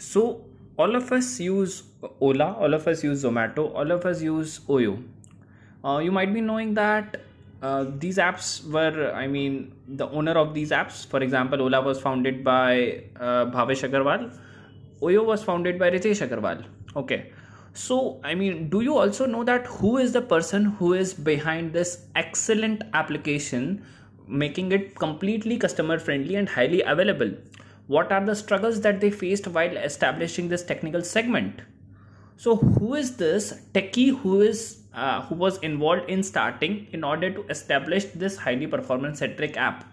So all of us use Ola, all of us use Zomato, all of us use Oyo. Uh, you might be knowing that uh, these apps were, I mean, the owner of these apps, for example, Ola was founded by uh, Bhavish Aggarwal, Oyo was founded by Ritesh Aggarwal. Okay. So, I mean, do you also know that who is the person who is behind this excellent application, making it completely customer friendly and highly available? What are the struggles that they faced while establishing this technical segment? So, who is this techie who is uh, who was involved in starting in order to establish this highly performance centric app?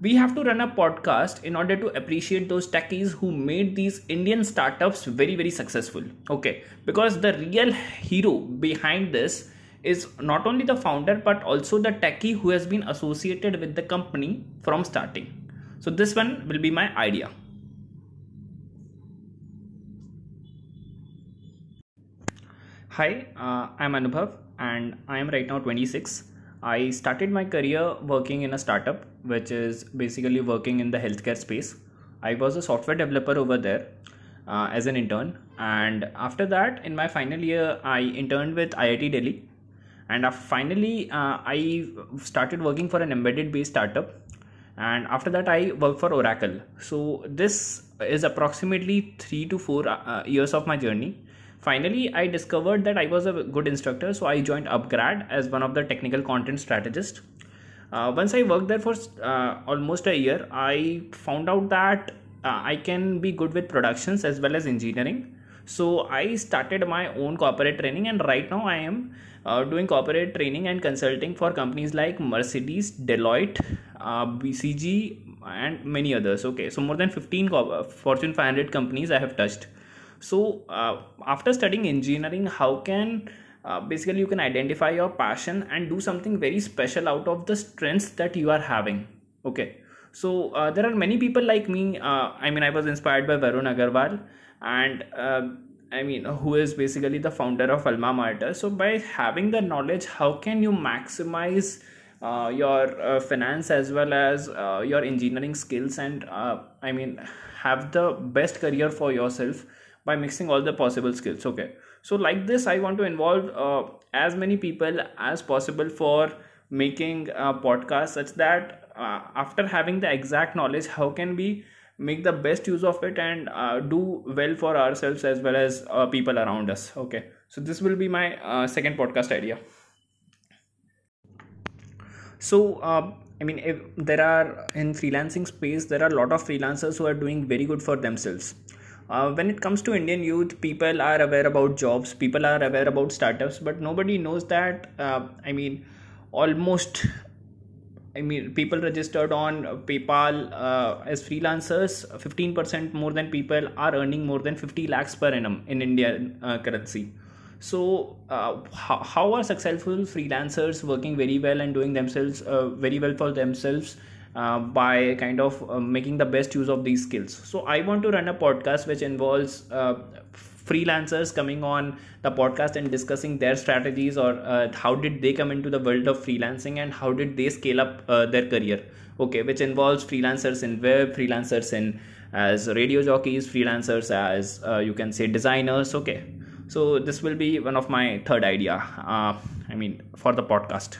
we have to run a podcast in order to appreciate those techies who made these Indian startups very, very successful. Okay, because the real hero behind this is not only the founder but also the techie who has been associated with the company from starting. So, this one will be my idea. Hi, uh, I'm Anubhav and I am right now 26 I started my career working in a startup, which is basically working in the healthcare space. I was a software developer over there uh, as an intern, and after that, in my final year, I interned with IIT Delhi, and finally, uh, I started working for an embedded based startup. And after that, I worked for Oracle. So, this is approximately three to four uh, years of my journey Finally, I discovered that I was a good instructor, so I joined Upgrad as one of the technical content strategists. Uh, once I worked there for uh, almost a year, I found out that uh, I can be good with productions as well as engineering. So I started my own corporate training, and right now I am uh, doing corporate training and consulting for companies like Mercedes, Deloitte, uh, BCG, and many others. Okay, so more than 15 Fortune 500 companies I have touched so uh, after studying engineering how can uh, basically you can identify your passion and do something very special out of the strengths that you are having okay so uh, there are many people like me uh, i mean i was inspired by varun agarwal and uh, i mean who is basically the founder of alma mater. So by having the knowledge how can you maximize uh, your uh, finance as well as uh, your engineering skills and i mean have the best career for yourself by mixing all the possible skills okay? So like this i want to involve as many people as possible for making a podcast such that uh, after having the exact knowledge how can we make the best use of it and uh, do well for ourselves as well as uh, people around us? Okay. So this will be my uh, second podcast idea. So uh, i mean if there are in freelancing space there are a lot of freelancers who are doing very good for themselves. Uh, when it comes to indian youth people are aware about jobs people are aware about startups but nobody knows that uh, i mean almost I mean, people registered on PayPal uh, as freelancers. 15% more than people are earning more than 50 lakhs per annum in Indian uh, currency. So, uh, how, how, are successful freelancers working very well and doing themselves uh, very well for themselves uh, by kind of uh, making the best use of these skills. So I want to run a podcast which involves uh, freelancers coming on the podcast and discussing their strategies or uh, how did they come into the world of freelancing and how did they scale up uh, their career. Okay, which involves freelancers in web, freelancers in as radio jockeys, freelancers as uh, you can say designers. Okay, so this will be one of my third idea. I mean for the podcast.